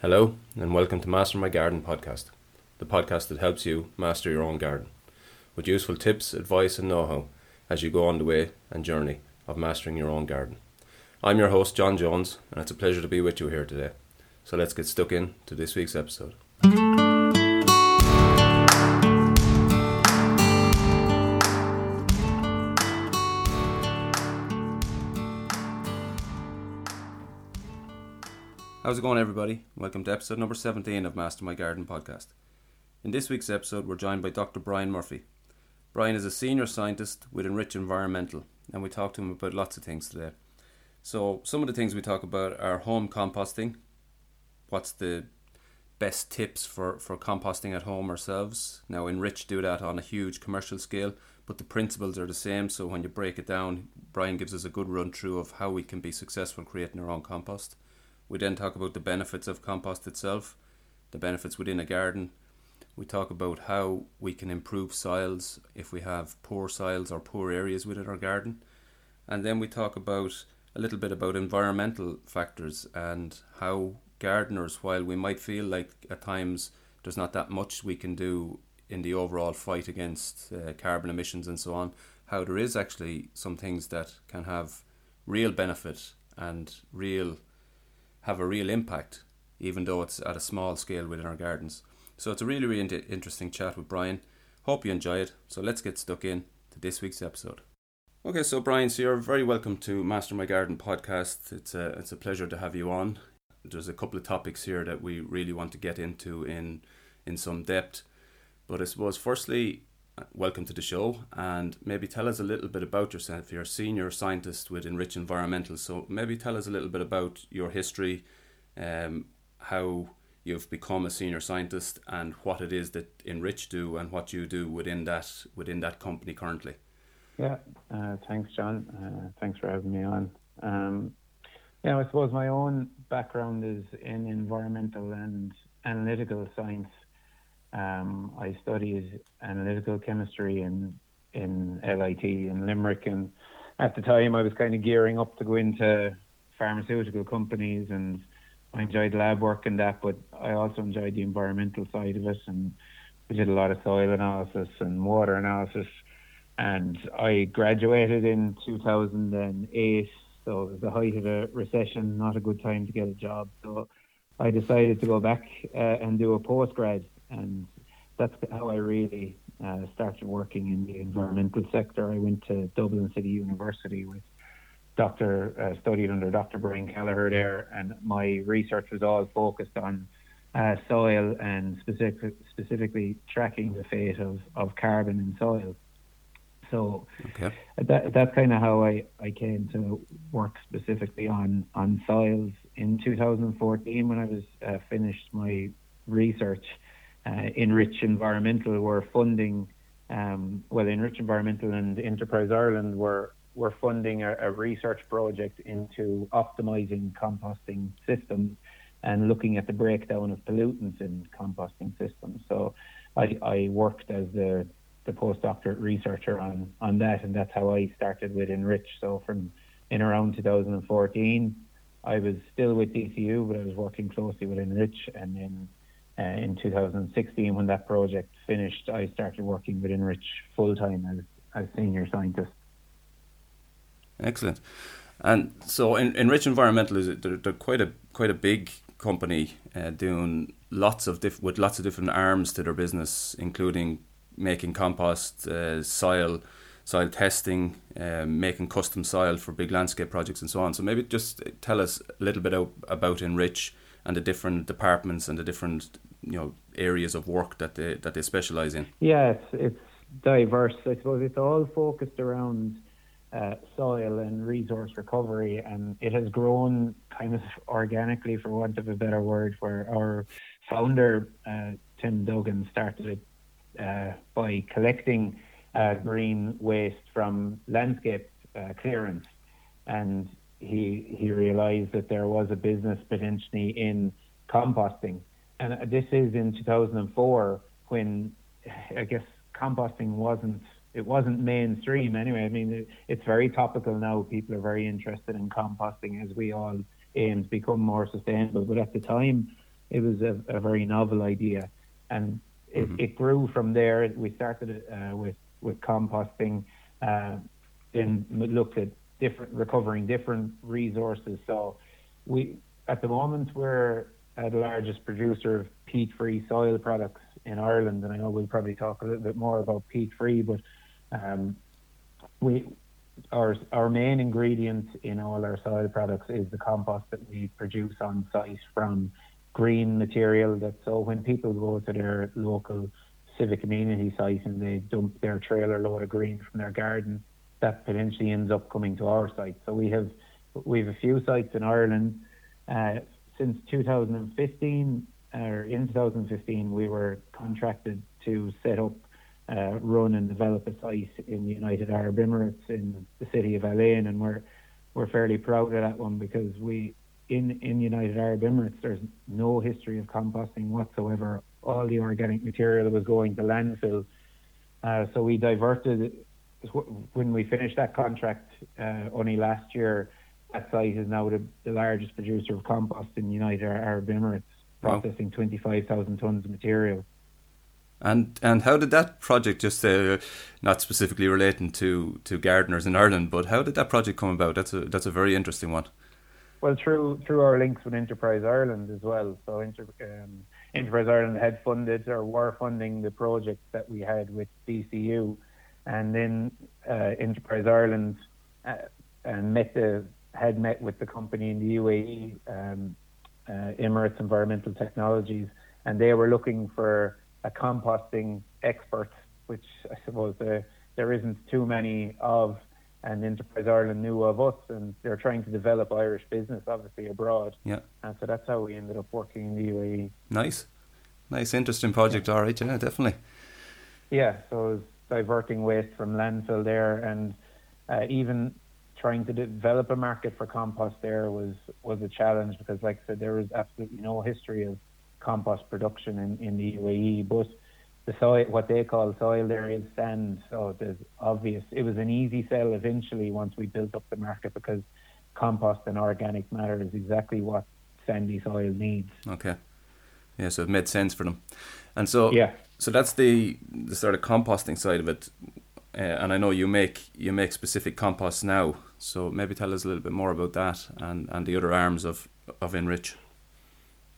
Hello, and welcome to Master My Garden podcast, the podcast that helps you master your own garden with useful tips, advice, and know how as you go on the way and journey of mastering your own garden. I'm your host, John Jones, and it's a pleasure to be with you here today. So let's get stuck in to this week's episode. How's it going, everybody? Welcome to episode number 17 of Master My Garden podcast. In this week's episode, we're joined by Dr. Brian Murphy. Brian is a senior scientist with Enrich Environmental, and we talk to him about lots of things today. So, some of the things we talk about are home composting, what's the best tips for, for composting at home ourselves. Now, Enrich do that on a huge commercial scale, but the principles are the same. So, when you break it down, Brian gives us a good run through of how we can be successful creating our own compost. We then talk about the benefits of compost itself, the benefits within a garden. We talk about how we can improve soils if we have poor soils or poor areas within our garden. And then we talk about a little bit about environmental factors and how gardeners, while we might feel like at times there's not that much we can do in the overall fight against uh, carbon emissions and so on, how there is actually some things that can have real benefit and real have a real impact, even though it's at a small scale within our gardens. So it's a really, really interesting chat with Brian. Hope you enjoy it. So let's get stuck in to this week's episode. Okay, so Brian, so you're very welcome to Master My Garden podcast. It's a it's a pleasure to have you on. There's a couple of topics here that we really want to get into in in some depth. But I suppose firstly, welcome to the show and maybe tell us a little bit about yourself. You're a senior scientist with Enrich Environmental, so maybe tell us a little bit about your history, um, how you've become a senior scientist, and what it is that Enrich do and what you do within that within that company currently. Yeah, uh, thanks, John. Uh, thanks for having me on. Um, yeah, I suppose my own background is in environmental and analytical science um, I studied analytical chemistry in in LIT in Limerick, and at the time I was kind of gearing up to go into pharmaceutical companies, and I enjoyed lab work and that, but I also enjoyed the environmental side of it, and we did a lot of soil analysis and water analysis, and I graduated in 2008, so it was the height of the recession, not a good time to get a job, so I decided to go back uh, and do a postgrad and that's how I really uh, started working in the environmental sector. I went to Dublin City University with Dr. Uh, studied under Dr. Brian Kelleher there, and my research was all focused on uh, soil and specific, specifically tracking the fate of, of carbon in soil. So okay. that, that's kind of how I, I came to work specifically on, on soils in 2014 when I was uh, finished my research uh, Enrich Environmental were funding, um, well, Enrich Environmental and Enterprise Ireland were were funding a, a research project into optimizing composting systems and looking at the breakdown of pollutants in composting systems. So I, I worked as the the postdoctorate researcher on on that, and that's how I started with Enrich. So from in around 2014, I was still with DCU, but I was working closely with Enrich, and then uh, in 2016, when that project finished, I started working with Enrich full time as, as senior scientist. Excellent. And so, in, Enrich Environmental is they're, they're quite a quite a big company uh, doing lots of diff- with lots of different arms to their business, including making compost, uh, soil, soil testing, um, making custom soil for big landscape projects, and so on. So maybe just tell us a little bit about Enrich and the different departments and the different you know areas of work that they that they specialize in? Yeah, it's, it's diverse. I suppose it's all focused around uh, soil and resource recovery, and it has grown kind of organically, for want of a better word. Where our founder uh, Tim Duggan started it uh, by collecting uh, green waste from landscape uh, clearance, and he he realised that there was a business potentially in composting and this is in 2004 when I guess composting wasn't it wasn't mainstream anyway. I mean, it, it's very topical now. People are very interested in composting as we all aim to become more sustainable. But at the time, it was a, a very novel idea, and it, mm-hmm. it grew from there. We started uh, with with composting, uh, then looked at different recovering different resources. So we at the moment we're uh, the largest producer of peat-free soil products in Ireland, and I know we'll probably talk a little bit more about peat-free, but um, we our our main ingredient in all our soil products is the compost that we produce on site from green material. That so when people go to their local civic community site and they dump their trailer load of green from their garden, that potentially ends up coming to our site. So we have we have a few sites in Ireland. Uh, since 2015 or in 2015, we were contracted to set up, uh, run and develop a site in the United Arab Emirates in the city of Al Ain, and we're we're fairly proud of that one because we in in United Arab Emirates there's no history of composting whatsoever. All the organic material was going to landfill, uh, so we diverted when we finished that contract uh, only last year that site is now the, the largest producer of compost in the United Arab Emirates, processing wow. 25,000 tons of material. And and how did that project, just uh, not specifically relating to, to gardeners in Ireland, but how did that project come about? That's a that's a very interesting one. Well, through through our links with Enterprise Ireland as well. So Inter, um, Enterprise Ireland had funded or were funding the project that we had with DCU, and then uh, Enterprise Ireland uh, met the had met with the company in the UAE, um, uh, Emirates Environmental Technologies, and they were looking for a composting expert, which I suppose uh, there isn't too many of. And Enterprise Ireland knew of us, and they're trying to develop Irish business, obviously abroad. Yeah. And so that's how we ended up working in the UAE. Nice, nice, interesting project. All right, yeah, definitely. Yeah, so it was diverting waste from landfill there, and uh, even trying to develop a market for compost there was was a challenge because, like I said, there was absolutely no history of compost production in, in the UAE. But the soil, what they call soil there, is sand. So there's obvious. It was an easy sell eventually once we built up the market because compost and organic matter is exactly what sandy soil needs. Okay. Yeah, so it made sense for them. And so yeah. So that's the the sort of composting side of it. Uh, and I know you make you make specific composts now. So maybe tell us a little bit more about that and, and the other arms of of Enrich.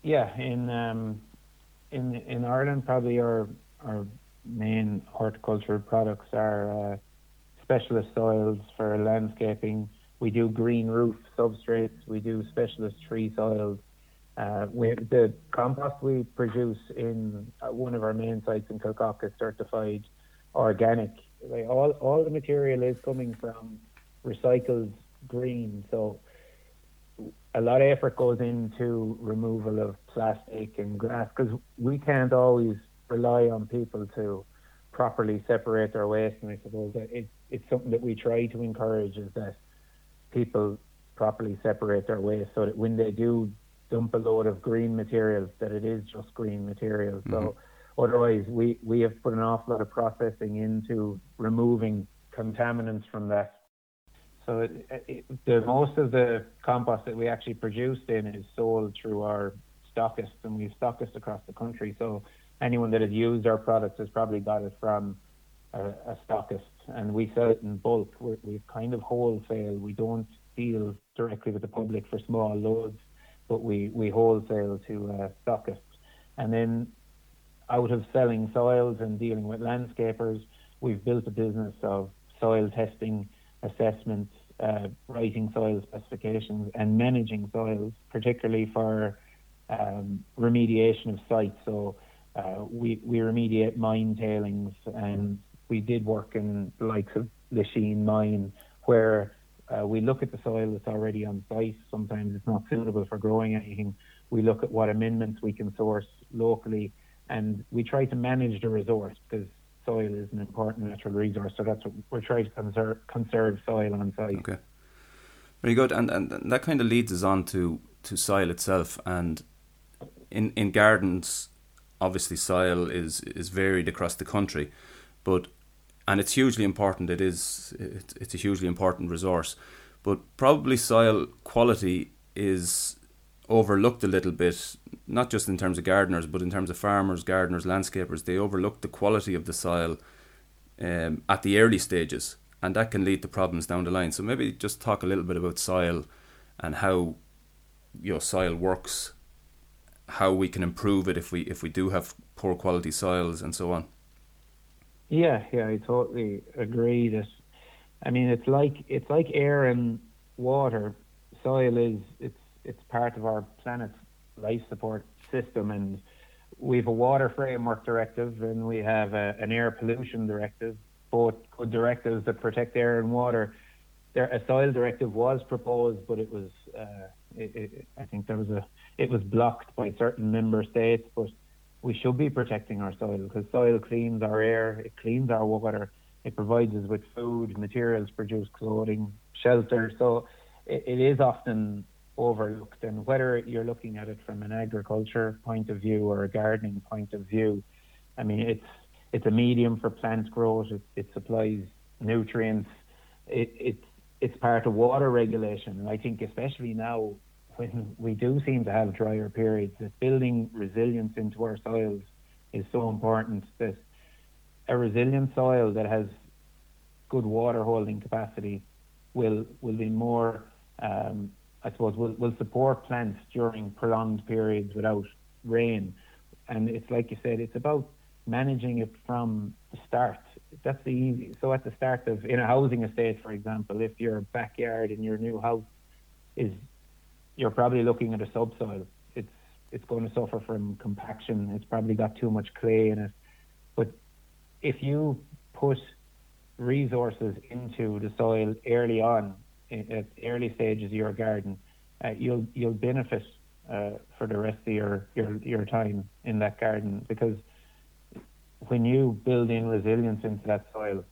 Yeah, in um, in in Ireland, probably our our main horticultural products are uh, specialist soils for landscaping. We do green roof substrates. We do specialist tree soils. Uh, we, the compost we produce in uh, one of our main sites in Kilcock is certified organic. Like all all the material is coming from recycled green. So a lot of effort goes into removal of plastic and glass because we can't always rely on people to properly separate their waste. And I suppose that it, it's something that we try to encourage is that people properly separate their waste so that when they do dump a load of green material, that it is just green material. Mm-hmm. So otherwise, we, we have put an awful lot of processing into removing contaminants from that so it, it, the most of the compost that we actually produce in is sold through our stockists, and we've stockists across the country. So anyone that has used our products has probably got it from a, a stockist, and we sell it in bulk. We're, we kind of wholesale. We don't deal directly with the public for small loads, but we we wholesale to uh, stockists, and then out of selling soils and dealing with landscapers, we've built a business of soil testing assessments, uh, writing soil specifications, and managing soils, particularly for um, remediation of sites. So uh, we we remediate mine tailings, and we did work in the likes of Lisheen mine, where uh, we look at the soil that's already on site. Sometimes it's not suitable for growing anything. We look at what amendments we can source locally, and we try to manage the resource because soil is an important natural resource. So that's what we're trying to conserve, conserve soil on site. Okay. Very good, and, and that kind of leads us on to, to soil itself. And in in gardens, obviously soil is is varied across the country, but and it's hugely important. It is it, it's a hugely important resource, but probably soil quality is overlooked a little bit, not just in terms of gardeners, but in terms of farmers, gardeners, landscapers. They overlook the quality of the soil um, at the early stages, and that can lead to problems down the line. So maybe just talk a little bit about soil and how your soil works, how we can improve it if we if we do have poor quality soils and so on. Yeah, yeah, I totally agree that. I mean, it's like it's like air and water. Soil is it's it's part of our planet's life support system, and we have a water framework directive and we have a, an air pollution directive, both good directives that protect air and water. There, a soil directive was proposed, but it was, uh, it, it, I think there was a, it was blocked by certain member states. But we should be protecting our soil because soil cleans our air, it cleans our water, it provides us with food, materials, produce clothing, shelter. So it, it is often overlooked. And whether you're looking at it from an agriculture point of view or a gardening point of view, I mean, it's it's a medium for plant growth. It, it supplies nutrients. It, it's it's part of water regulation, and I think especially now when we do seem to have drier periods, that building resilience into our soils is so important. That a resilient soil that has good water holding capacity will will be more um, I suppose, will, will support plants during prolonged periods without rain. And it's like you said, it's about managing it from the start. That's the easy. So at the start of in a housing estate, for example, if your backyard in your new house is, you're probably looking at a subsoil. It's it's going to suffer from compaction. It's probably got too much clay in it. But if you put resources into the soil early on at early stages of your garden, uh, you'll you'll benefit uh, for the rest of your, your your time in that garden because when you build in resilience into that soil,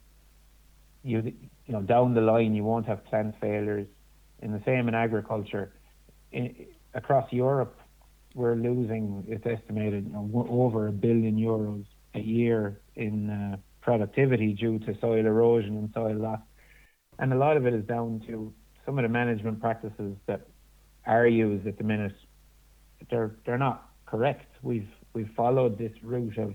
you you know down the line you won't have plant failures. In the same in agriculture, in, across Europe, we're losing it's estimated you know, over a billion euros a year in uh, productivity due to soil erosion and soil loss and a lot of it is down to some of the management practices that are used at the minute. They're they're not correct. We've we've followed this route of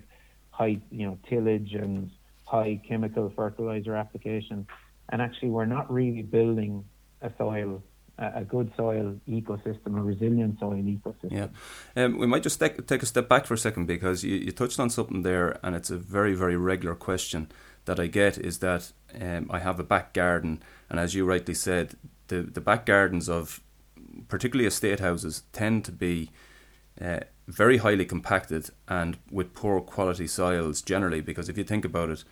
high you know tillage and high chemical fertilizer application, and actually we're not really building a soil a good soil ecosystem, a resilient soil ecosystem. Yeah, um, we might just take, take a step back for a second because you, you touched on something there, and it's a very, very regular question that I get is that um, I have a back garden, and as you rightly said, the the back gardens of particularly estate houses tend to be uh, very highly compacted and with poor quality soils generally. Because if you think about it,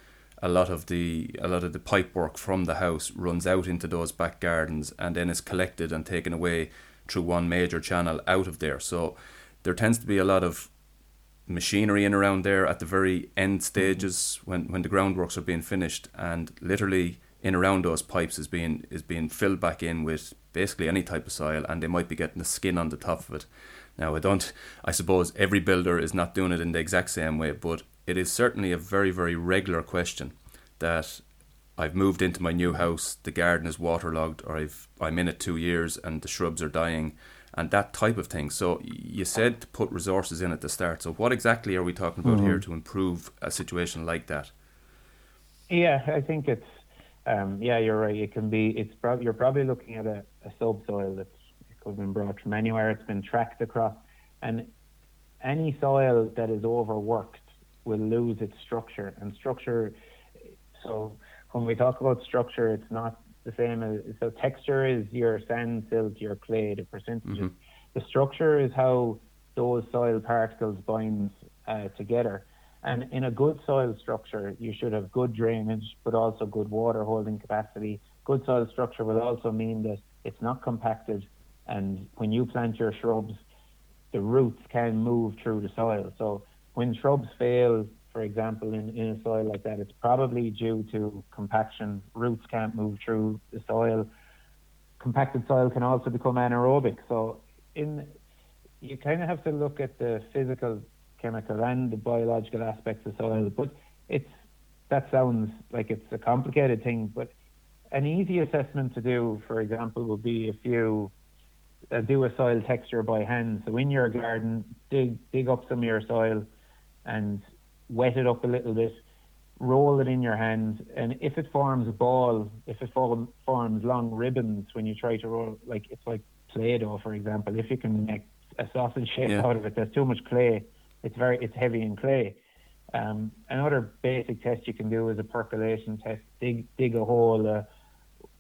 a lot of the a lot of the pipe work from the house runs out into those back gardens and then is collected and taken away through one major channel out of there. So there tends to be a lot of machinery in around there at the very end stages mm-hmm. when, when the groundworks are being finished and literally in around those pipes is being is being filled back in with basically any type of soil and they might be getting the skin on the top of it. Now I don't I suppose every builder is not doing it in the exact same way, but it is certainly a very, very regular question that I've moved into my new house, the garden is waterlogged or I've I'm in it two years and the shrubs are dying and that type of thing. So you said to put resources in at the start. So what exactly are we talking about mm-hmm. here to improve a situation like that? Yeah, I think it's um, yeah, you're right. It can be. It's probably you're probably looking at a, a subsoil that's it could have been brought from anywhere. It's been tracked across, and any soil that is overworked will lose its structure. And structure. So when we talk about structure, it's not the same as so texture is your sand, silt, your clay, the percentages. Mm-hmm. The structure is how those soil particles bind uh, together. And in a good soil structure, you should have good drainage, but also good water holding capacity. Good soil structure will also mean that it's not compacted, and when you plant your shrubs, the roots can move through the soil. So when shrubs fail for example, in, in a soil like that, it's probably due to compaction. Roots can't move through the soil. Compacted soil can also become anaerobic. So, in you kind of have to look at the physical, chemical, and the biological aspects of soil. But it's that sounds like it's a complicated thing. But an easy assessment to do, for example, would be if you uh, do a soil texture by hand. So in your garden, dig dig up some of your soil and wet it up a little bit. Roll it in your hand, and if it forms a ball, if it form, forms long ribbons when you try to roll, like it's like Play-Doh, for example. If you can make a sausage shape Yeah. out of it, there's too much clay. It's very it's heavy in clay. Um, another basic test you can do is a percolation test. Dig dig a hole uh,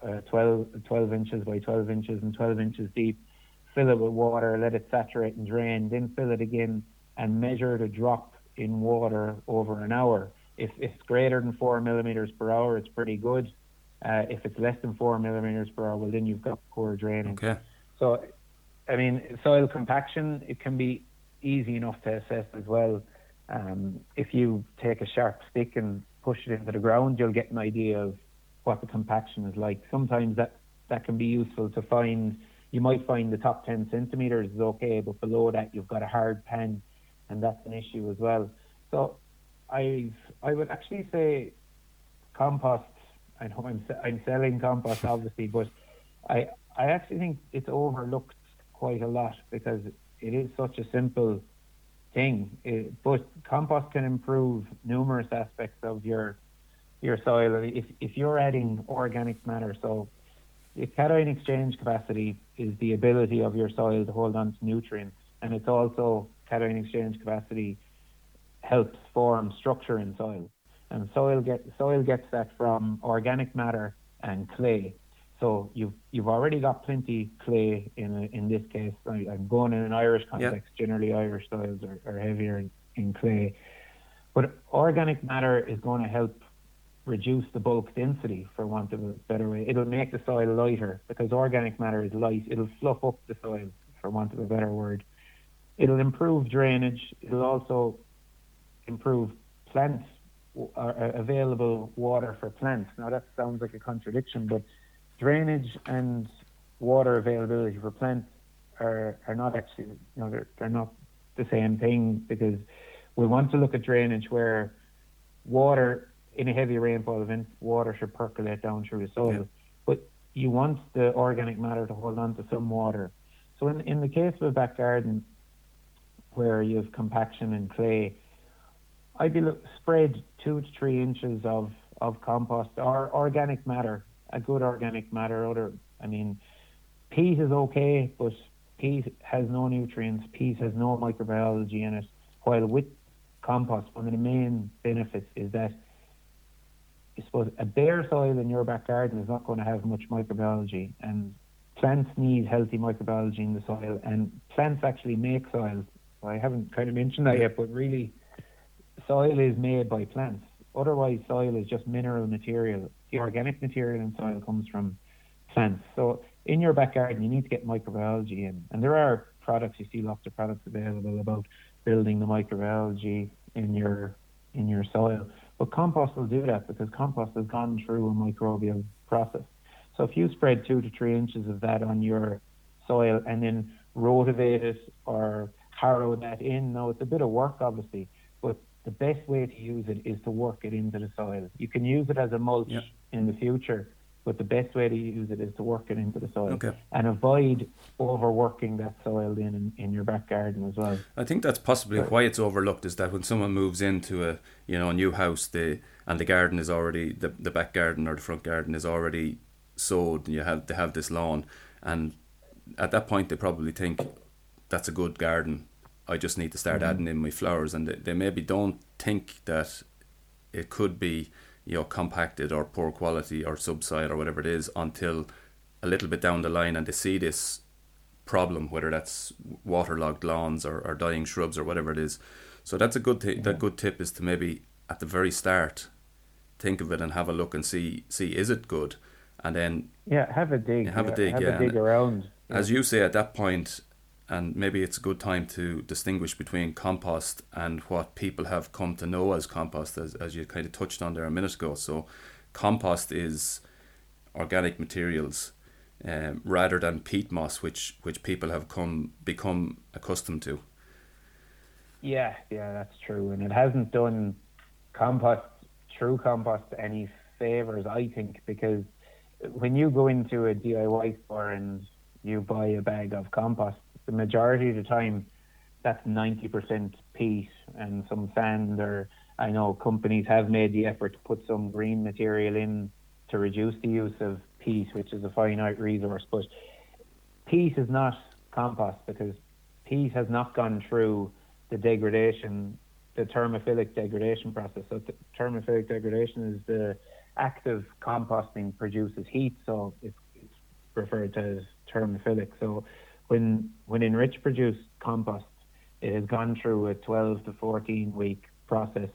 uh, 12, 12 inches by 12 inches and 12 inches deep. Fill it with water, let it saturate and drain. Then fill it again and measure the drop in water over an hour. If, if it's greater than four millimeters per hour, it's pretty good. Uh, if it's less than four millimeters per hour, well, then you've got poor draining. Okay. So, I mean, soil compaction, it can be easy enough to assess as well. Um, if you take a sharp stick and push it into the ground, you'll get an idea of what the compaction is like. Sometimes that, that can be useful to find. You might find the top 10 centimeters is okay, but below that you've got a hard pan, and that's an issue as well. So, I I would actually say compost. I know I'm I'm selling compost obviously, but I I actually think it's overlooked quite a lot because it is such a simple thing. It, but compost can improve numerous aspects of your your soil. If if you're adding organic matter, so the cation exchange capacity is the ability of your soil to hold on to nutrients, and it's also cation exchange capacity helps form structure in soil. And soil get soil gets that from organic matter and clay. So you've you've already got plenty clay in a, in this case. I, I'm going in an Irish context. Generally, Irish soils are, are heavier in, in clay, but organic matter is going to help reduce the bulk density, for want of a better way. It'll make the soil lighter because organic matter is light. It'll fluff up the soil, for want of a better word. It'll improve drainage. It'll also improve plants w- uh, uh, available water for plants. Now that sounds like a contradiction, but drainage and water availability for plants are, are not actually, you know, they're, they're not the same thing because we want to look at drainage where water in a heavy rainfall event, water should percolate down through the soil. Yeah. But you want the organic matter to hold on to some water. So in, in the case of a back garden where you have compaction and clay, I'd be look, spread two to three inches of, of compost or organic matter, a good organic matter. Other, I mean, peat is okay, but peat has no nutrients. Peat has no microbiology in it. While with compost, one of the main benefits is that I suppose a bare soil in your back garden is not going to have much microbiology, and plants need healthy microbiology in the soil, and plants actually make soil. I haven't kind of mentioned that yet, but really, soil is made by plants. Otherwise, soil is just mineral material. The organic material in soil comes from plants. So, in your back garden, you need to get microbiology in, and there are products. You see lots of products available about building the microbiology in your in your soil. But compost will do that because compost has gone through a microbial process. So if you spread two to three inches of that on your soil and then rotivate it or harrow that in, now it's a bit of work obviously, but the best way to use it is to work it into the soil. You can use it as a mulch Yeah. in the future, but the best way to use it is to work it into the soil Okay. and avoid overworking that soil in, in your back garden as well. I think that's possibly Right. why it's overlooked is that when someone moves into a you know a new house, the and the garden is already the the back garden or the front garden is already sowed, and you have they have this lawn, and at that point they probably think that's a good garden. I just need to start mm-hmm. adding in my flowers, and they, they maybe don't think that it could be you know compacted or poor quality or subside or whatever it is until a little bit down the line, and they see this problem, whether that's waterlogged lawns or, or dying shrubs or whatever it is. So that's a good t- that good tip is to maybe at the very start think of it and have a look and see see is it good, and then Yeah, have a dig. Yeah, have a dig, Have yeah, a dig around. as you say at that point, and maybe it's a good time to distinguish between compost and what people have come to know as compost, as, as you kind of touched on there a minute ago. So, compost is organic materials um, rather than peat moss, which which people have come become accustomed to. Yeah, yeah, that's true, and it hasn't done compost, true compost, any favors, I think, because when you go into a DIY store and you buy a bag of compost, the majority of the time, that's 90% peat and some sand. Or I know companies have made the effort to put some green material in to reduce the use of peat, which is a finite resource. But peat is not compost because peat has not gone through the degradation, the thermophilic degradation process. So thermophilic degradation is the active composting produces heat, so it's, it's referred to as thermophilic. So when when Enrich produce compost, it has gone through a 12 to 14 week process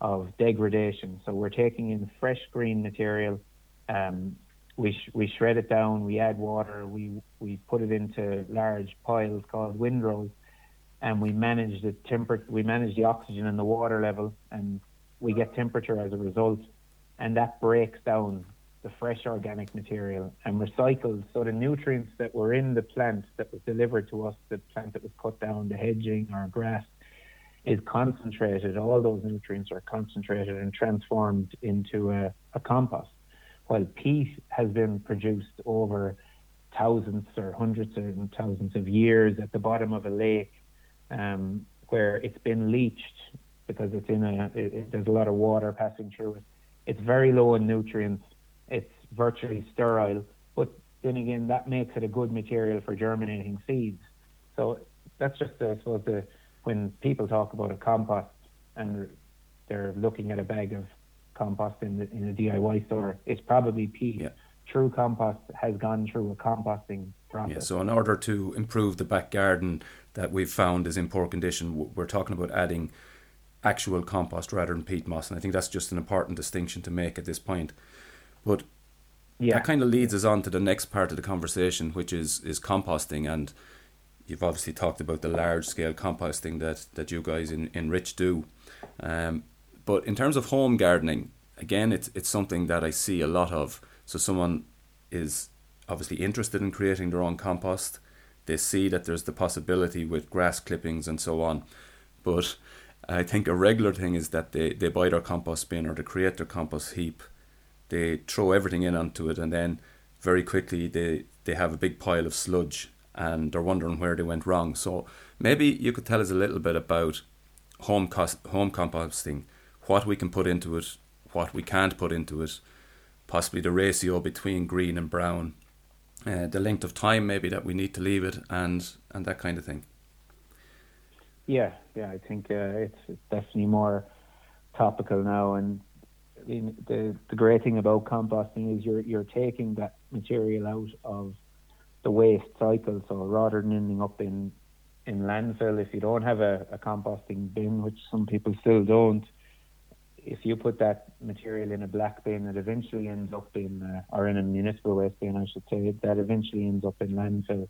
of degradation. So we're taking in fresh green material. Um, we, sh- we shred it down, we add water, we, we put it into large piles called windrows, and we manage the temper- we manage the oxygen and the water level, and we get temperature as a result, and that breaks down the fresh organic material and recycled. So the nutrients that were in the plant that was delivered to us, the plant that was cut down, the hedging or grass, is concentrated. All those nutrients are concentrated and transformed into a, a compost. While peat has been produced over thousands or hundreds and thousands of years at the bottom of a lake, um, where it's been leached because it's in a it, it, there's a lot of water passing through it. It's very low in nutrients it's virtually sterile. But then again, that makes it a good material for germinating seeds. So that's just, I suppose, the, when people talk about a compost and they're looking at a bag of compost in, the, in a DIY store, it's probably peat. Yeah. True compost has gone through a composting process. Yeah, so in order to improve the back garden that we've found is in poor condition, we're talking about adding actual compost rather than peat moss. And I think that's just an important distinction to make at this point. But yeah. that kind of leads us on to the next part of the conversation, which is is composting. And you've obviously talked about the large scale composting that, that you guys in, Enrich do. Um, but in terms of home gardening, again, it's it's something that I see a lot of. So someone is obviously interested in creating their own compost. They see that there's the possibility with grass clippings and so on. But I think a regular thing is that they, they buy their compost bin or they create their compost heap they throw everything in onto it, and then very quickly they they have a big pile of sludge, and they're wondering where they went wrong. So maybe you could tell us a little bit about home cost, home composting, what we can put into it, what we can't put into it, possibly the ratio between green and brown, uh, the length of time maybe that we need to leave it, and and that kind of thing. Yeah, yeah, I think uh, it's, it's definitely more topical now, and I mean, the the great thing about composting is you're you're taking that material out of the waste cycle. So rather than ending up in in landfill, if you don't have a, a composting bin, which some people still don't, if you put that material in a black bin, it eventually ends up in, uh, or in a municipal waste bin, I should say, that eventually ends up in landfill,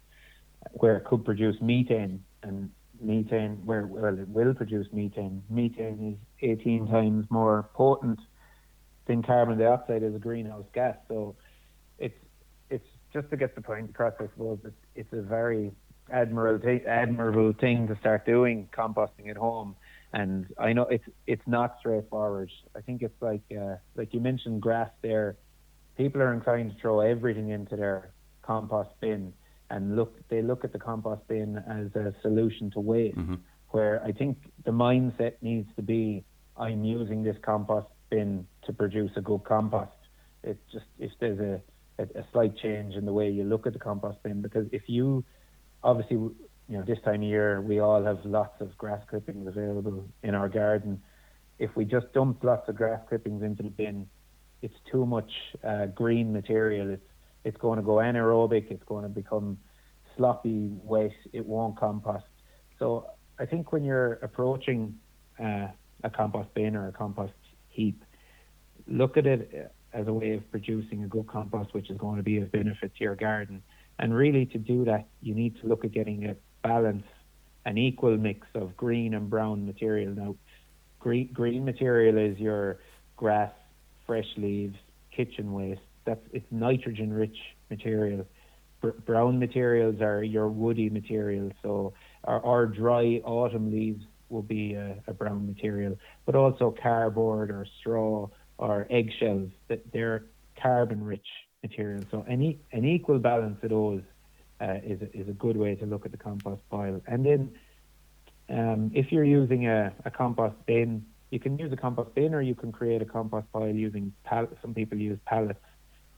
where it could produce methane. And methane, where well, it will produce methane. Methane is 18 times more potent than carbon dioxide as a greenhouse gas. So it's it's just to get the point across, I suppose that it's a very admirable admirable thing to start doing composting at home. And I know it's it's not straightforward. I think it's like uh, like you mentioned grass there. People are inclined to throw everything into their compost bin and look they look at the compost bin as a solution to waste. Mm-hmm. Where I think the mindset needs to be I'm using this compost bin to produce a good compost. It's just if there's a, a, a slight change in the way you look at the compost bin, because if you obviously you know this time of year we all have lots of grass clippings available in our garden. If we just dump lots of grass clippings into the bin, it's too much uh, green material. It's it's going to go anaerobic. It's going to become sloppy waste. It won't compost. So I think when you're approaching uh, a compost bin or a compost heap, look at it as a way of producing a good compost, which is going to be of benefit to your garden. And really, to do that, you need to look at getting a balance, an equal mix of green and brown material. Now, green, green material is your grass, fresh leaves, kitchen waste. That's it's nitrogen-rich material. Br- brown materials are your woody material. So, our, our dry autumn leaves will be a, a brown material, but also cardboard or straw or eggshells that they're carbon rich materials. So any an equal balance of those uh, is a, is a good way to look at the compost pile. And then, um, if you're using a, a compost bin, you can use a compost bin, or you can create a compost pile using pallets. Some people use pallets.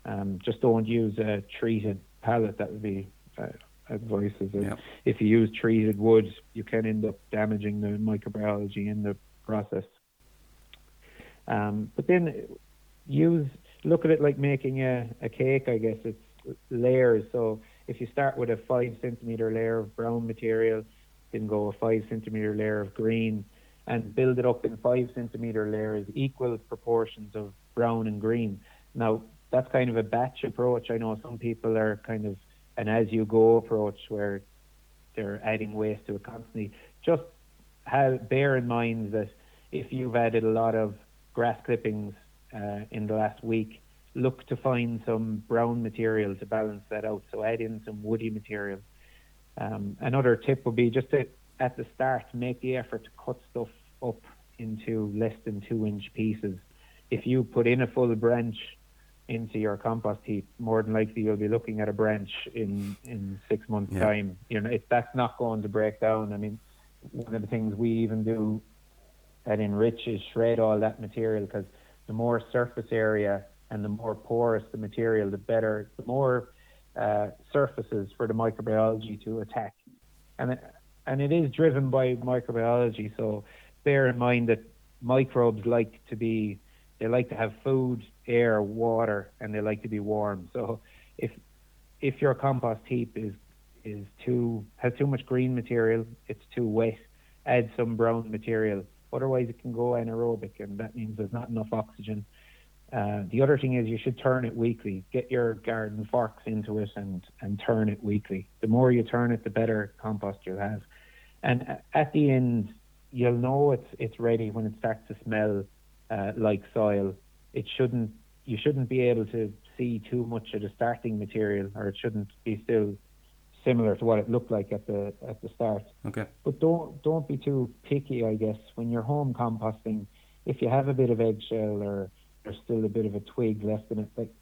Um, just don't use a treated pallet. That would be uh, advice. Yep. if you use treated wood, you can end up damaging the microbiology in the process. Um, but then use look at it like making a, a cake. I guess it's layers. So if you start with a five centimeter layer of brown material, then go a five centimeter layer of green, and build it up in five centimeter layers, equal proportions of brown and green. Now that's kind of a batch approach. I know some people are kind of an as you go approach where they're adding waste to it constantly. Just have, bear in mind that if you've added a lot of grass clippings uh, in the last week, look to find some brown material to balance that out. So add in some woody material. Um, another tip would be just to, at the start, make the effort to cut stuff up into less than two inch pieces. If you put in a full branch into your compost heap, more than likely you'll be looking at a branch in, in six months' Yeah. time. You know, if that's not going to break down. I mean, one of the things we even do at Enrich is shred all that material because the more surface area and the more porous the material, the better, the more uh, surfaces for the microbiology to attack. And it, and it is driven by microbiology. So bear in mind that microbes like to be, they like to have food, air, water, and they like to be warm. So if if your compost heap is is too has too much green material, it's too wet, add some brown material. Otherwise, it can go anaerobic, and that means there's not enough oxygen. Uh, the other thing is you should turn it weekly. Get your garden forks into it and, and turn it weekly. The more you turn it, the better compost you'll have. And at the end, you'll know it's it's ready when it starts to smell uh, like soil. It shouldn't you shouldn't be able to see too much of the starting material, or it shouldn't be still similar to what it looked like at the at the start. Okay. But don't don't be too picky, I guess. When you're home composting, if you have a bit of eggshell or there's still a bit of a twig left in it, like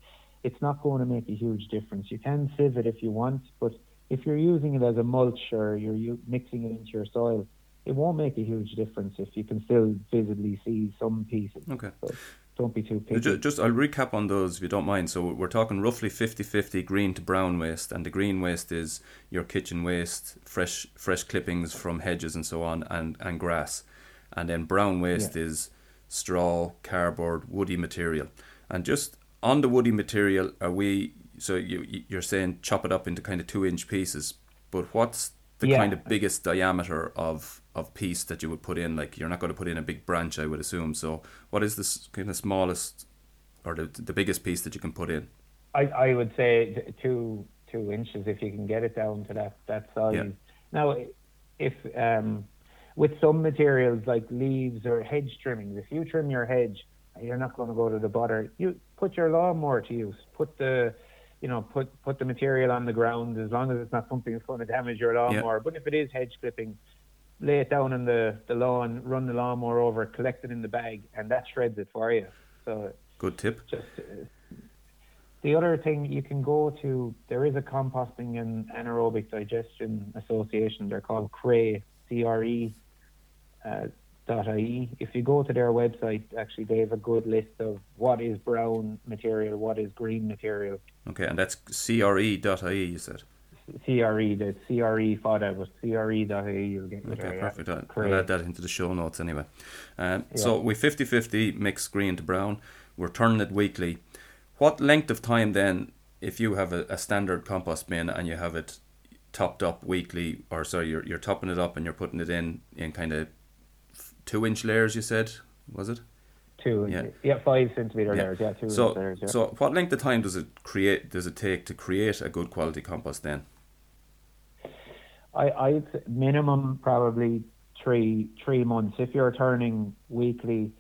it's not going to make a huge difference. You can sieve it if you want, but if you're using it as a mulch or you're u- mixing it into your soil, it won't make a huge difference if you can still visibly see some pieces. Okay. So don't be too uh, picky. Ju- Just, I'll recap on those if you don't mind. So we're talking roughly 50-50 green to brown waste, and the green waste is your kitchen waste, fresh fresh clippings from hedges and so on, and, and grass, and then brown waste is straw, cardboard, woody material, and just on the woody material, are we? So you you- you're saying chop it up into kind of two inch pieces, but what's the Yeah. kind of biggest diameter of of piece that you would put in? Like you're not going to put in a big branch, I would assume. So what is this kind of smallest or the the biggest piece that you can put in? I, I would say two two inches if you can get it down to that that size. Yeah. Now, if um, with some materials like leaves or hedge trimmings, if you trim your hedge, you're not going to go to the butter. You put your lawnmower to use. Put the you know put put the material on the ground as long as it's not something that's going to damage your lawnmower. But if it is hedge clippings, lay it down on the the lawn, run the lawnmower over, collect it in the bag, and that shreds it for you. So Good tip. just uh, the other thing you can go to there is a composting and anaerobic digestion association they're called CRE CRE uh, dot IE if you go to their website actually they have a good list of what is brown material what is green material Okay, and that's cre.ie. You said. CRE the CRE FODA but CRE.ie you'll get Okay, there, yeah. perfect. I'll, CRE. I'll add that into the show notes anyway. Um, Yeah. So we 50-50 mix green to brown. We're turning it weekly. What length of time then, if you have a, a standard compost bin and you have it topped up weekly, or sorry, you're, you're topping it up and you're putting it in in kind of two inch layers, you said, was it? two Yeah. yeah, five centimeter Yeah. layers yeah two So, layers yeah. so what length of time does it create? Does it take to create a good quality compost then? I I'd minimum probably three three months. If you're turning weekly,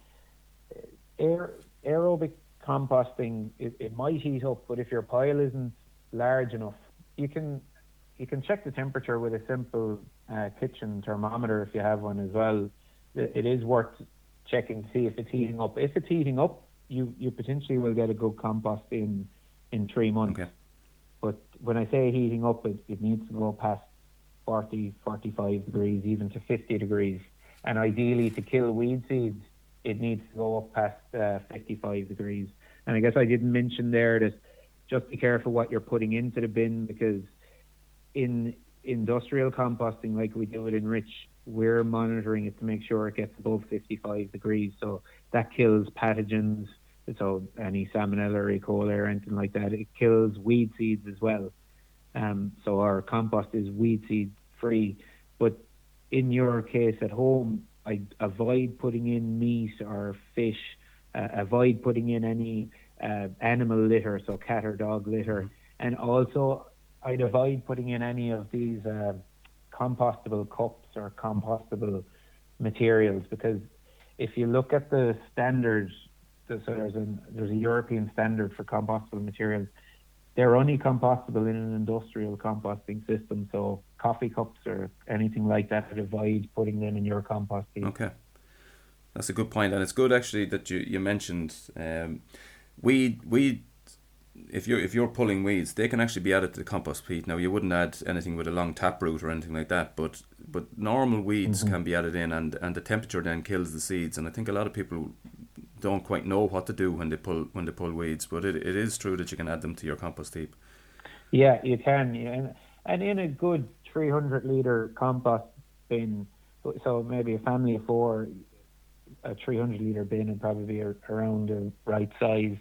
aer, aerobic composting it, it might heat up, but if your pile isn't large enough, you can you can check the temperature with a simple uh, kitchen thermometer if you have one as well. It, it is worth checking to see if it's heating up. If it's heating up, you you potentially will get a good compost in in three months. Okay. But when I say heating up, it, it needs to go past 40, 45 degrees, even to 50 degrees. And ideally, to kill weed seeds, it needs to go up past uh, 55 degrees. And I guess I didn't mention there that just be careful what you're putting into the bin because in industrial composting, like we do it Enrich, we're monitoring it to make sure it gets above 55 degrees. So that kills pathogens. So any salmonella or E. coli or anything like that, it kills weed seeds as well. Um, so our compost is weed seed free. But in your case at home, I avoid putting in meat or fish. Uh, avoid putting in any uh, animal litter, so cat or dog litter, and also I'd avoid putting in any of these uh, compostable cups or compostable materials because if you look at the standards, so there's a there's a European standard for compostable materials. They're only compostable in an industrial composting system. So coffee cups or anything like that, I'd avoid putting them in your compost heap. Okay, that's a good point, and it's good actually that you you mentioned um, weed weed if you're if you're pulling weeds, they can actually be added to the compost heap. Now you wouldn't add anything with a long tap root or anything like that, but but normal weeds mm-hmm. can be added in, and and the temperature then kills the seeds. And I think a lot of people don't quite know what to do when they pull when they pull weeds, but it, it is true that you can add them to your compost heap. Yeah, you can, yeah. and, and in a good 300 liter compost bin, so maybe a family of four, a 300 liter bin would probably be around the right size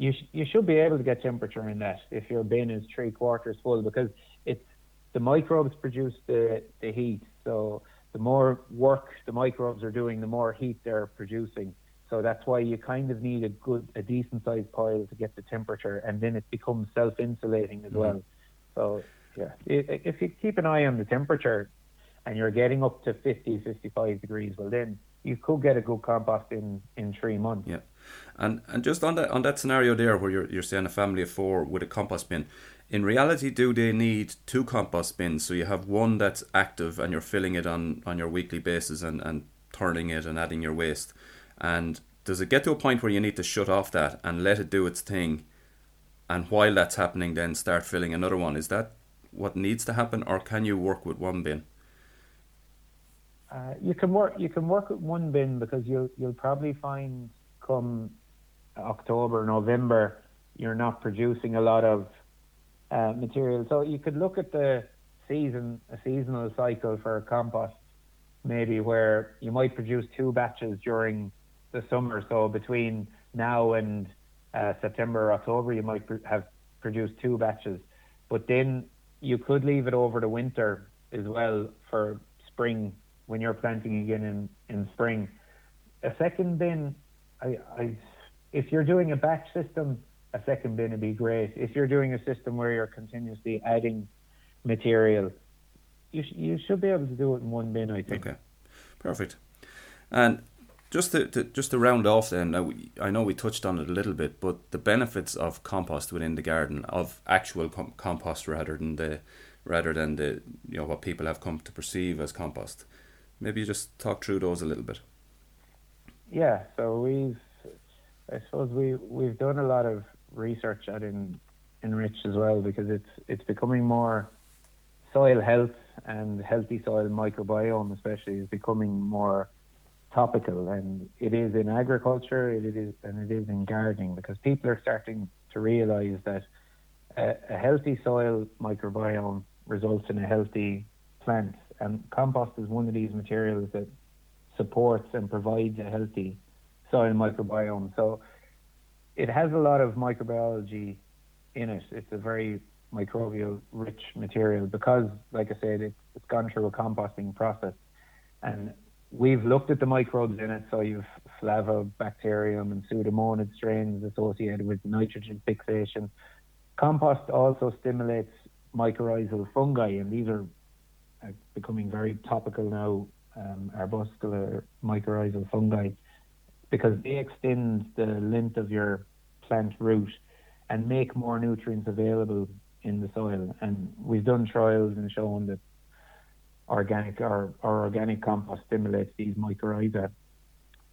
you sh- you should be able to get temperature in that if your bin is three quarters full because it's the microbes produce the, the heat. So the more work the microbes are doing, the more heat they're producing. So that's why you kind of need a good, a decent sized pile to get the temperature, and then it becomes self insulating as mm-hmm. well. So yeah, if you keep an eye on the temperature, and you're getting up to 50, 55 degrees, well then you could get a good compost in in three months. Yeah. And and just on that on that scenario there where you're you're saying a family of four with a compost bin, in reality, do they need two compost bins? So you have one that's active and you're filling it on on your weekly basis and and turning it and adding your waste. And does it get to a point where you need to shut off that and let it do its thing? And while that's happening, then start filling another one. Is that what needs to happen, or can you work with one bin? Uh, you can work. You can work with one bin because you'll you'll probably find come October, November, you're not producing a lot of uh, material. So you could look at the season, a seasonal cycle for compost, maybe where you might produce two batches during the summer. So between now and uh, September or October, you might pr- have produced two batches. But then you could leave it over the winter as well for spring when you're planting again in, in spring. A second bin I, I, if you're doing a batch system, a second bin would be great. If you're doing a system where you're continuously adding material, you sh- you should be able to do it in one bin. I think. Okay, perfect. And just to, to just to round off, then now we, I know we touched on it a little bit, but the benefits of compost within the garden, of actual com- compost rather than the rather than the you know what people have come to perceive as compost. Maybe you just talk through those a little bit yeah, so we've, I suppose we we've done a lot of research at in Enrich as well because it's it's becoming more soil health and healthy soil microbiome especially is becoming more topical and it is in agriculture it is and it is in gardening because people are starting to realize that a, a healthy soil microbiome results in a healthy plant and compost is one of these materials that supports and provides a healthy soil microbiome. So it has a lot of microbiology in it. It's a very microbial rich material because, like I said, it, it's gone through a composting process. And we've looked at the microbes in it. So you've Flavobacterium and Pseudomonas strains associated with nitrogen fixation. Compost also stimulates mycorrhizal fungi, and these are uh, becoming very topical now um, arbuscular mycorrhizal fungi because they extend the length of your plant root and make more nutrients available in the soil. And we've done trials and shown that organic or, or organic compost stimulates these mycorrhiza.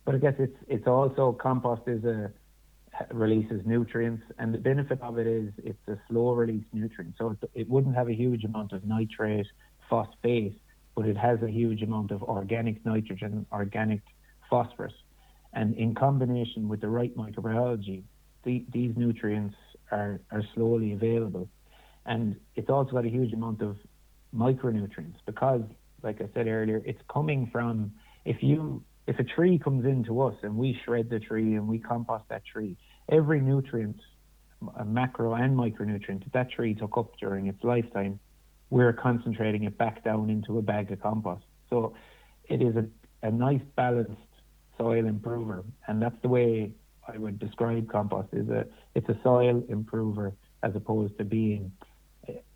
But I guess it's it's also compost is a releases nutrients, and the benefit of it is it's a slow release nutrient, so it, it wouldn't have a huge amount of nitrate, phosphate, but it has a huge amount of organic nitrogen, organic phosphorus, and in combination with the right microbiology, the, these nutrients are, are slowly available, and it's also got a huge amount of micronutrients because, like I said earlier, it's coming from if you if a tree comes into us and we shred the tree and we compost that tree, every nutrient, a macro and micronutrient that that tree took up during its lifetime, we're concentrating it back down into a bag of compost. So it is a, a nice balanced soil improver, and that's the way I would describe compost. Is a it's a soil improver as opposed to being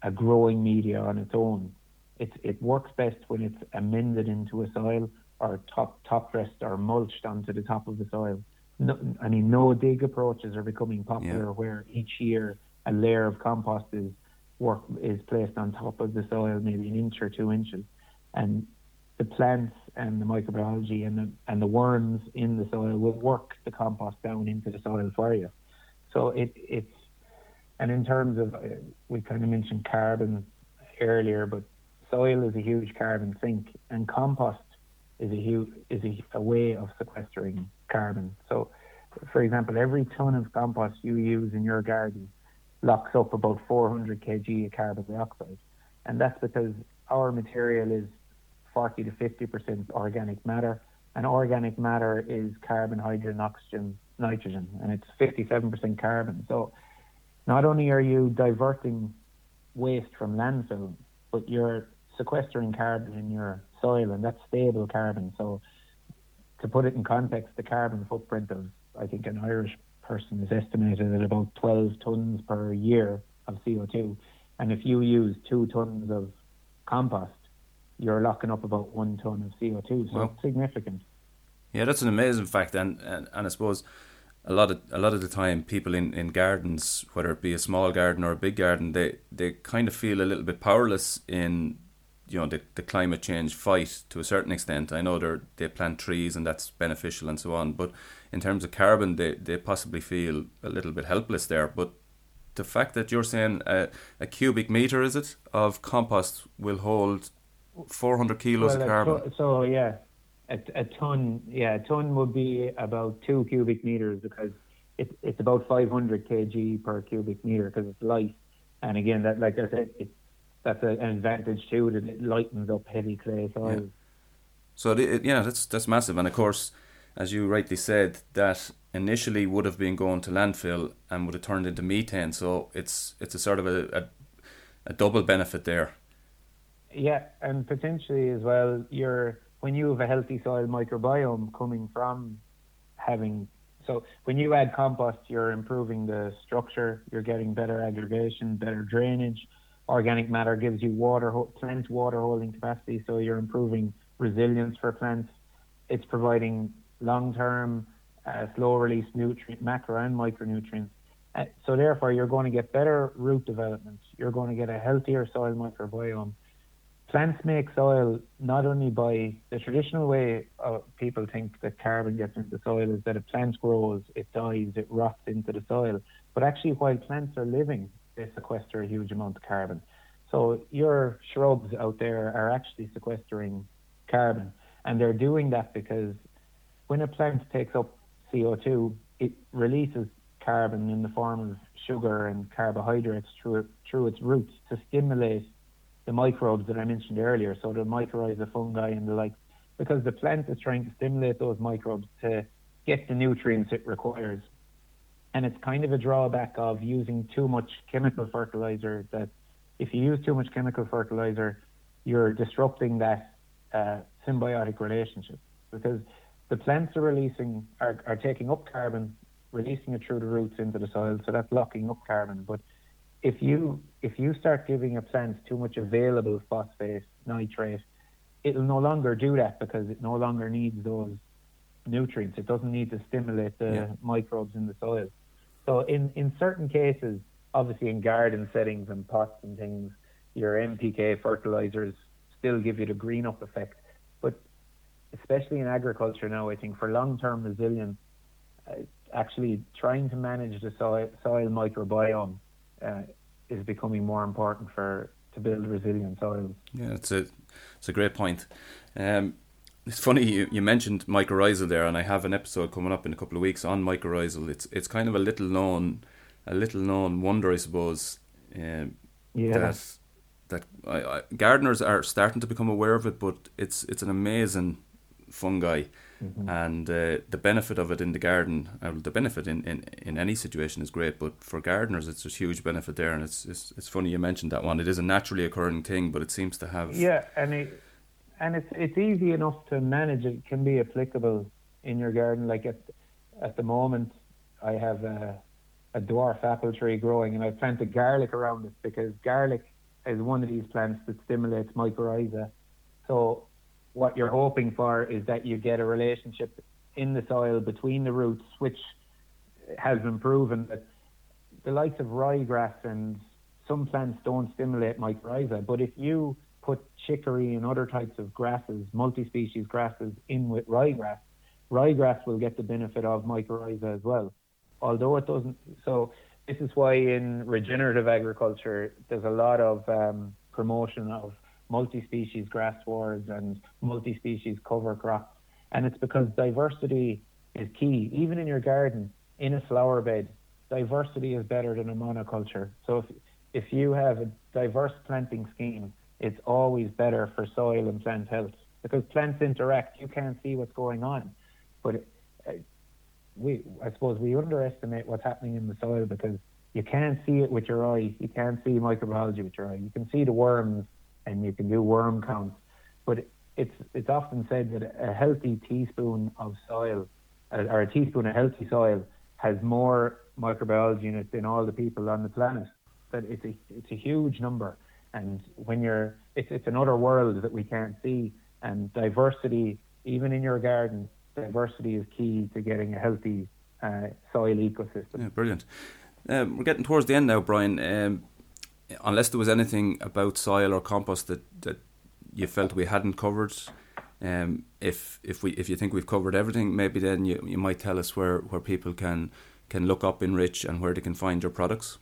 a growing media on its own. It it works best when it's amended into a soil or top top dressed or mulched onto the top of the soil. No, I mean, no dig approaches are becoming popular yeah. where each year a layer of compost is work is placed on top of the soil, maybe an inch or two inches, and the plants and the microbiology and the and the worms in the soil will work the compost down into the soil for you. So it it's in terms of uh, we kind of mentioned carbon earlier, but soil is a huge carbon sink, and compost is a huge is a, a way of sequestering carbon. So, for example, every ton of compost you use in your garden locks up about 400 kg of carbon dioxide, and that's because our material is 40 to 50 percent organic matter, and organic matter is carbon, hydrogen, oxygen, nitrogen, and it's 57 percent carbon. Not only are you diverting waste from landfill, but you're sequestering carbon in your soil, and that's stable carbon. So, to put it in context, the carbon footprint of I think an Irish person is estimated at about 12 tons per year of CO2, and if you use two tons of compost, you're locking up about one ton of CO2. So it's significant. Yeah, that's an amazing fact, and, and and I suppose a lot of a lot of the time people in, in gardens, whether it be a small garden or a big garden, they, they kind of feel a little bit powerless in you know the, the climate change fight to a certain extent. I know they they plant trees and that's beneficial and so on, but in terms of carbon, they, they possibly feel a little bit helpless there. But the fact that you're saying a, a cubic meter is it of compost will hold 400 kilos well, of carbon. so yeah, a, a ton yeah a ton would be about two cubic meters because it, it's about 500 kg per cubic meter because it's light. And again, that like I said, it that's an advantage too that it lightens up heavy clay soils. Yeah. So it, yeah, that's that's massive, and of course, as you rightly said, that initially would have been going to landfill and would have turned into methane. So it's it's a sort of a, a, a double benefit there. Yeah, and potentially as well, you're when you have a healthy soil microbiome coming from having so when you add compost, you're improving the structure, you're getting better aggregation, better drainage, organic matter gives you water plant water holding capacity, so you're improving resilience for plants. It's providing long term uh, slow release nutrient macro and micronutrients. Uh, so therefore, you're going to get better root development. You're going to get a healthier soil microbiome. Plants make soil not only by the traditional way uh, people think that carbon gets into the soil is that a plant grows, it dies, it rots into the soil. But actually, while plants are living, they sequester a huge amount of carbon. So your shrubs out there are actually sequestering carbon, and they're doing that because when a plant takes up CO2, it releases carbon in the form of sugar and carbohydrates through through its roots to stimulate the microbes that I mentioned earlier. So the mycorrhiza, fungi, and the like, because the plant is trying to stimulate those microbes to get the nutrients it requires and it's kind of a drawback of using too much chemical fertilizer that if you use too much chemical fertilizer you're disrupting that uh, symbiotic relationship because the plants are releasing are, are taking up carbon releasing it through the roots into the soil so that's locking up carbon but if you if you start giving a plant too much available phosphate nitrate it'll no longer do that because it no longer needs those nutrients it doesn't need to stimulate the yeah. microbes in the soil so in, in certain cases, obviously in garden settings and pots and things, your NPK fertilizers still give you the green up effect. But especially in agriculture now, I think for long term resilience, uh, actually trying to manage the soil, soil microbiome uh, is becoming more important for to build resilient soils. Yeah, it's a it's a great point. Um, it's funny you, you mentioned mycorrhizal there, and I have an episode coming up in a couple of weeks on mycorrhizal. It's it's kind of a little known a little known wonder, I suppose. Um, yeah. That that I, I, gardeners are starting to become aware of it, but it's it's an amazing fungi, mm-hmm. and uh, the benefit of it in the garden, uh, the benefit in, in, in any situation is great, but for gardeners, it's a huge benefit there, and it's, it's it's funny you mentioned that one. It is a naturally occurring thing, but it seems to have yeah, and it, and it's it's easy enough to manage. It can be applicable in your garden. Like at at the moment, I have a a dwarf apple tree growing, and I planted garlic around it because garlic is one of these plants that stimulates mycorrhiza. So what you're hoping for is that you get a relationship in the soil between the roots, which has been proven that the likes of ryegrass and some plants don't stimulate mycorrhiza. But if you put chicory and other types of grasses, multi-species grasses, in with ryegrass, ryegrass will get the benefit of mycorrhiza as well. Although it doesn't. So this is why in regenerative agriculture there's a lot of um, promotion of multi-species grass swards and multi-species cover crops. And it's because diversity is key. Even in your garden, in a flower bed, diversity is better than a monoculture. So if, if you have a diverse planting scheme, it's always better for soil and plant health because plants interact. You can't see what's going on, but uh, we, I suppose, we underestimate what's happening in the soil because you can't see it with your eye. You can't see microbiology with your eye. You can see the worms and you can do worm counts. But it's it's often said that a healthy teaspoon of soil or a teaspoon of healthy soil has more microbiology in it than all the people on the planet. That it's a it's a huge number, and when you're it's it's another world that we can't see. And diversity, even in your garden, diversity is key to getting a healthy uh, soil ecosystem. Yeah, brilliant. Um, we're getting towards the end now, Brian. Um, unless there was anything about soil or compost that, that you felt we hadn't covered, um, if if we if you think we've covered everything, maybe then you, you might tell us where, where people can can look up Enrich and where they can find your products.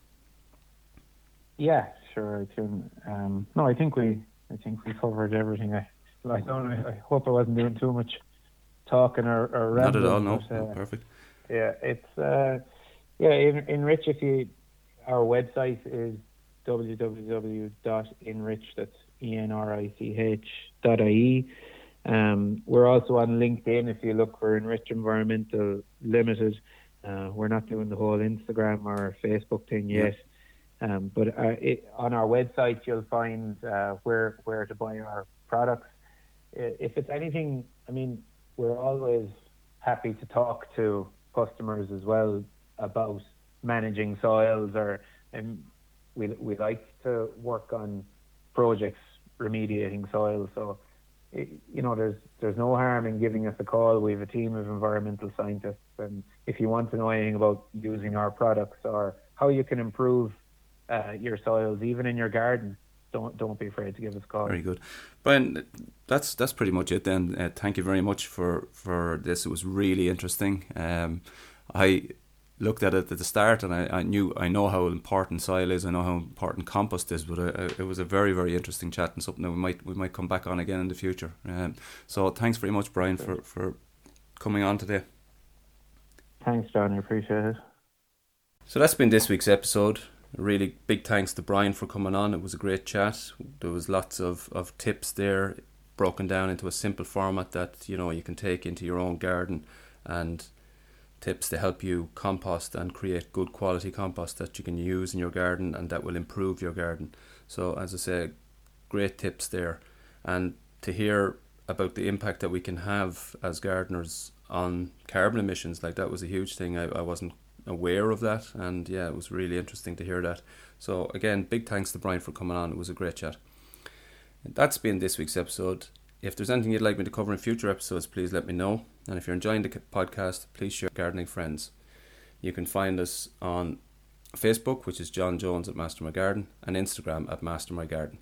Yeah, sure. I can. Um, no, I think we I think we covered everything. I I don't. I hope I wasn't doing too much talking or, or Not at all. No, but, uh, no perfect. Yeah, it's uh, yeah. In, Enrich, if you our website is www.enrich, that's E-N-R-I-C-H dot I-E. Um, we're also on LinkedIn if you look for Enrich Environmental Limited. Uh, we're not doing the whole Instagram or Facebook thing yet. Um, but uh, it, on our website, you'll find uh, where where to buy our products. If it's anything, I mean, we're always happy to talk to customers as well about managing soils or um, we we like to work on projects remediating soil. So, you know, there's there's no harm in giving us a call. We have a team of environmental scientists, and if you want to know anything about using our products or how you can improve uh, your soils, even in your garden, don't don't be afraid to give us a call. Very good, Brian. That's that's pretty much it. Then, uh, thank you very much for for this. It was really interesting. Um, I looked at it at the start and I, I knew I know how important soil is I know how important compost is but I, I, it was a very very interesting chat and something that we might we might come back on again in the future. Um, so thanks very much Brian for, for coming on today. Thanks John I appreciate it. So that's been this week's episode. Really big thanks to Brian for coming on. It was a great chat. There was lots of, of tips there broken down into a simple format that you know you can take into your own garden and tips to help you compost and create good quality compost that you can use in your garden and that will improve your garden. So, as I say, great tips there. And to hear about the impact that we can have as gardeners on carbon emissions, like that was a huge thing. I, I wasn't aware of that, and yeah, it was really interesting to hear that. So, again, big thanks to Brian for coming on. It was a great chat. That's been this week's episode. If there's anything you'd like me to cover in future episodes, please let me know. And if you're enjoying the podcast, please share gardening friends. You can find us on Facebook, which is John Jones at Master My Garden, and Instagram at Master My Garden.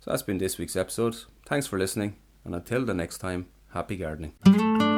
So that's been this week's episode. Thanks for listening, and until the next time, happy gardening.